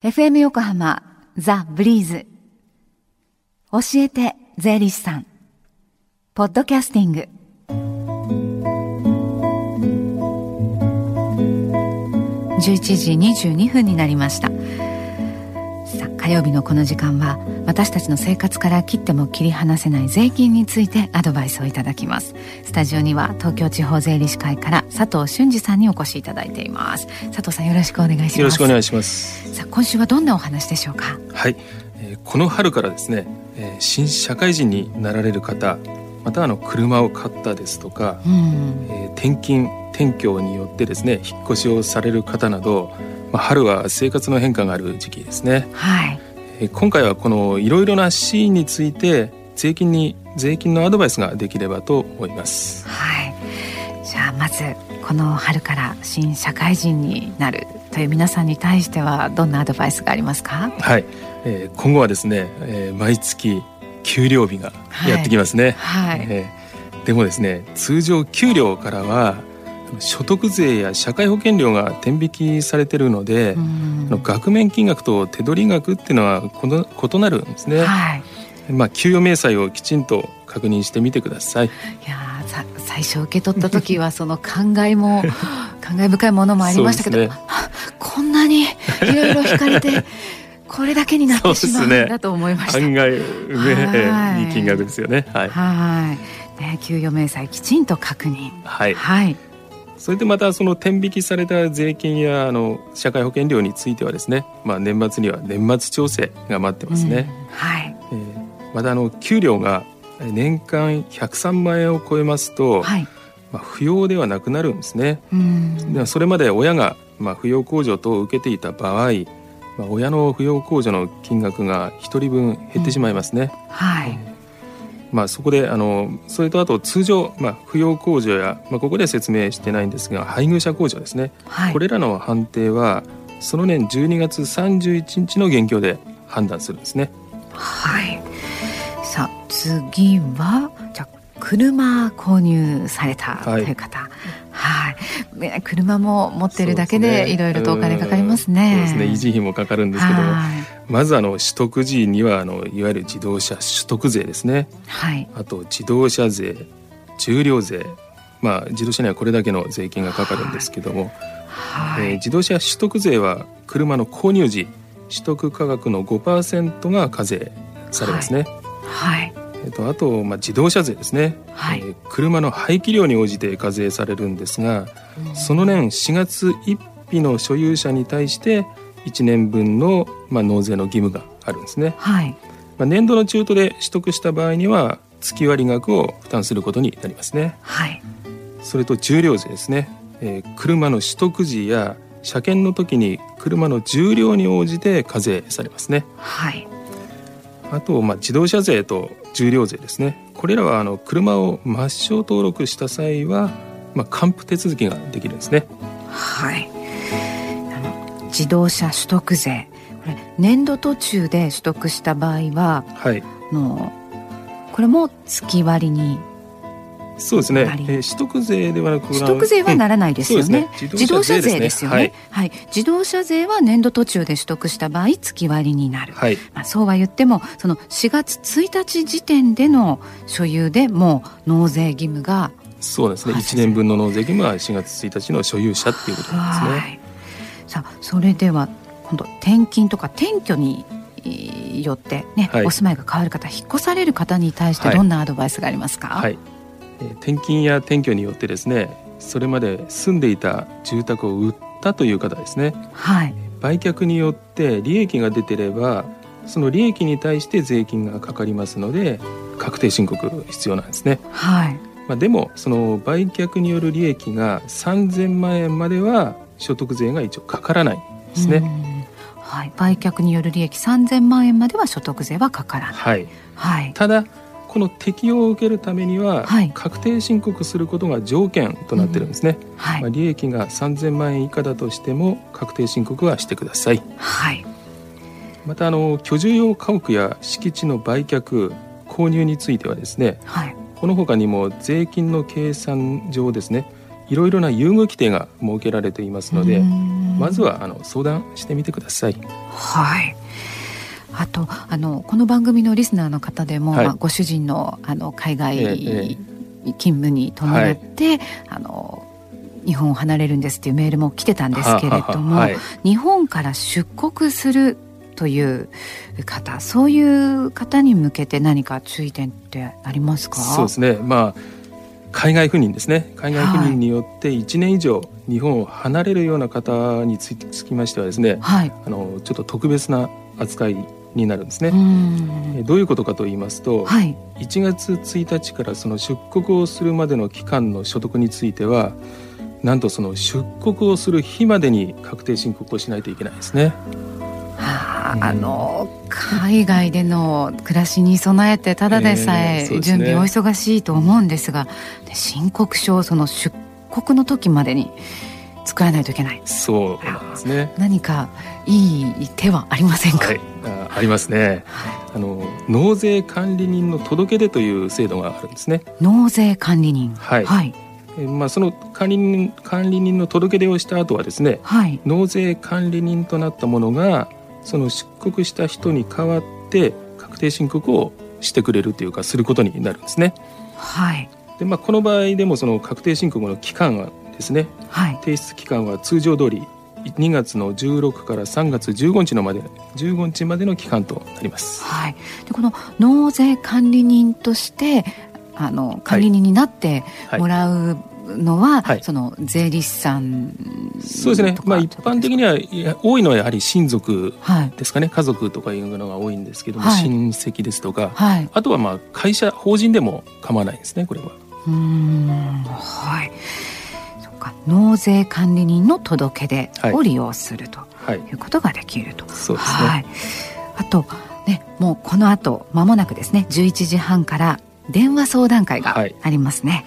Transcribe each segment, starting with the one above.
FM 横浜ザ・ブリーズ。教えて税理士さん。ポッドキャスティング。11時22分になりました。火曜日のこの時間は私たちの生活から切っても切り離せない税金についてアドバイスをいただきます。スタジオには東京地方税理士会から佐藤俊二さんにお越しいただいています。佐藤さんよろしくお願いします。よろしくお願いします。さあ今週はどんなお話でしょうか？はい、えー、この春からですね、えー、新社会人になられる方またあの車を買ったですとか、うん、えー、転勤転居によってですね引っ越しをされる方など、まあ、春は生活の変化がある時期ですね。はい今回はこのいろいろなシーンについて税金に税金のアドバイスができればと思います。はい。じゃあまずこの春から新社会人になるという皆さんに対してはどんなアドバイスがありますか？はい。えー、今後はですね、えー、毎月給料日がやってきますね。はい。はい、えー、でもですね、通常給料からは所得税や社会保険料が天引きされてるので、うん、額面金額と手取り額っていうのは異なるんですね。はい、まあ給与明細をきちんと確認してみてください。いや最初受け取った時はその感慨も 感慨深いものもありましたけど、ね、こんなにいろいろ引かれて。これだけになってしまうんだと思いました。案外ね、いい金額ですよね。はい。はい。ね、給与明細きちんと確認。はい。はい。それでまたその天引きされた税金やあの社会保険料についてはですね、まあ、年末には年末調整が待ってますね。うん、はい、えー、またあの給料が年間103万円を超えますと、はい、まあ、扶養ではなくなるんですね。うん、それまで親がまあ扶養控除等を受けていた場合まあ、親の扶養控除の金額が1人分減ってしまいますね。うん、はい、まあ、そこであのそれとあと通常、まあ、扶養控除や、まあ、ここで説明してないんですが配偶者控除ですね、はい、これらの判定はその年12月31日の現況で判断するんですね。はい。さあ次はじゃ車購入されたという方、はいはい、車も持ってるだけでいろいろとお金かかりますね。そうですね維持費もかかるんですけども、まずあの取得時にはあのいわゆる自動車取得税ですね。はい。あと自動車税、重量税、まあ自動車にはこれだけの税金がかかるんですけども、はい、えー、自動車取得税は車の購入時取得価格の5%が課税されますね。はい、はいえっと、あと、まあ、自動車税ですね、はい、えー、車の排気量に応じて課税されるんですが、うん、その年4月1日の所有者に対して1年分の、まあ、納税の義務があるんですね。はい。まあ、年度の中途で取得した場合には月割額を負担することになりますね。はい、それと重量税ですね、えー、車の取得時や車検の時に車の重量に応じて課税されますね。はい。あと、まあ、自動車税と重量税ですね。これらはあの車を抹消登録した際は、まあ、還付手続きができるんですね。はい。あの自動車取得税。これ年度途中で取得した場合は、はい、のこれも月割にそうですね、えー、取得税ではなく取得税はならないですよね。うん、自動車税ですよね、はい、はい、自動車税は年度途中で取得した場合月割になる、はい、まあ、そうは言ってもその4月1日時点での所有でもう納税義務がそうですね。1年分の納税義務は4月1日の所有者っていうことなんですね。さあそれでは今度転勤とか転居によってね、はい、お住まいが変わる方引っ越される方に対してどんなアドバイスがありますか、はい転勤や転居によってですねそれまで住んでいた住宅を売ったという方ですね、はい、売却によって利益が出てればその利益に対して税金がかかりますので確定申告必要なんですね。はい。まあ、でもその売却による利益が3000万円までは所得税が一応かからないですね。はい、売却による利益3000万円までは所得税はかからない。はい、はい、ただこの適用を受けるためには、確定申告することが条件となってるんですね、うん。はい、まあ、利益が3000万円以下だとしても確定申告はしてください、はい、またあの居住用家屋や敷地の売却購入についてはですね、はい、この他にも税金の計算上ですねいろいろな優遇規定が設けられていますのでまずはあの相談してみてください。はいあとあのこの番組のリスナーの方でも、はい、まあ、ご主人のあの海外勤務に伴って、はい、あの日本を離れるんですっていうメールも来てたんですけれども、はい、日本から出国するという方そういう方に向けて何か注意点ってありますか？そうですね。まあ海外赴任ですね。海外赴任によって1年以上日本を離れるような方につきましてはですね、はい、あのちょっと特別な扱いになるんですね。どういうことかと言いますと、はい、1月1日からその出国をするまでの期間の所得についてはなんとその出国をする日までに確定申告をしないといけないですね。はあ、あの海外での暮らしに備えてただでさえ準備お忙しいと思うんですが、えー、申告書その出国の時までに作らないといけない。そうなんですね。何かいい手はありませんか、はい、あありますね、はい、あの納税管理人の届け出という制度があるんですね。納税管理人。はい、はい。まあ、その管理人管理人の届け出をした後はですね、はい、納税管理人となったものがその出国した人に代わって確定申告をしてくれるというかすることになるんですね。はい、でまあ、この場合でもその確定申告の期間はですね、はい、提出期間は通常通り2月の16から3月15日のまで15日までの期間となります。はい、でこの納税管理人としてあの管理人になってもらうのは、はい、その税理士さんそうですね、まあ、一般的には多いのはやはり親族ですかね、はい、家族とかいうのが多いんですけども、はい、親戚ですとか、あとはまあ会社法人でも構わないですねこれは。うん。はい。納税管理人の届け出を利用するとい。うことができると。そうですね、はい、あとねもうこの後まもなくですね。11時半から電話相談会がありますね。はい、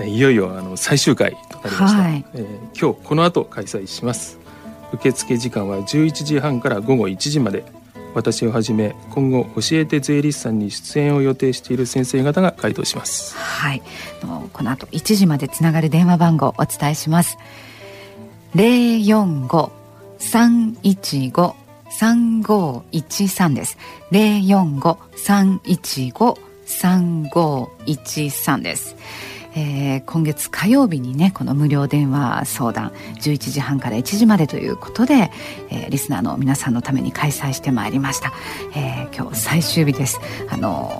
いよいよあの最終回となりました、はい、えー、今日この後開催します。受付時間は11時半から午後1時まで。私をはじめ今後教えて税理士さんに出演を予定している先生方が回答します。はい。この後1時までつながる電話番号お伝えします。045-315-3513です。045-315-3513ですえー、今月火曜日にねこの無料電話相談11時半から1時までということで、えー、リスナーの皆さんのために開催してまいりました、えー、今日最終日です。あの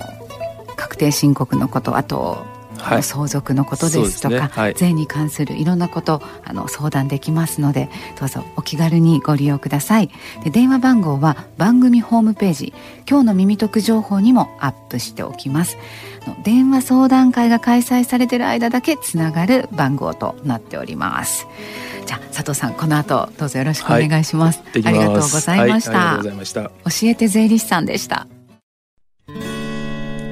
確定申告のことあとはい、相続のことですとか、ね。はい、税に関するいろんなことあの相談できますのでどうぞお気軽にご利用ください。で電話番号は番組ホームページ今日の耳得情報にもアップしておきます。電話相談会が開催されている間だけつながる番号となっております。じゃあ佐藤さんこの後どうぞよろしくお願いします、はい、ありがとうございました、はい、教えて税理士さんでした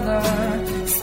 another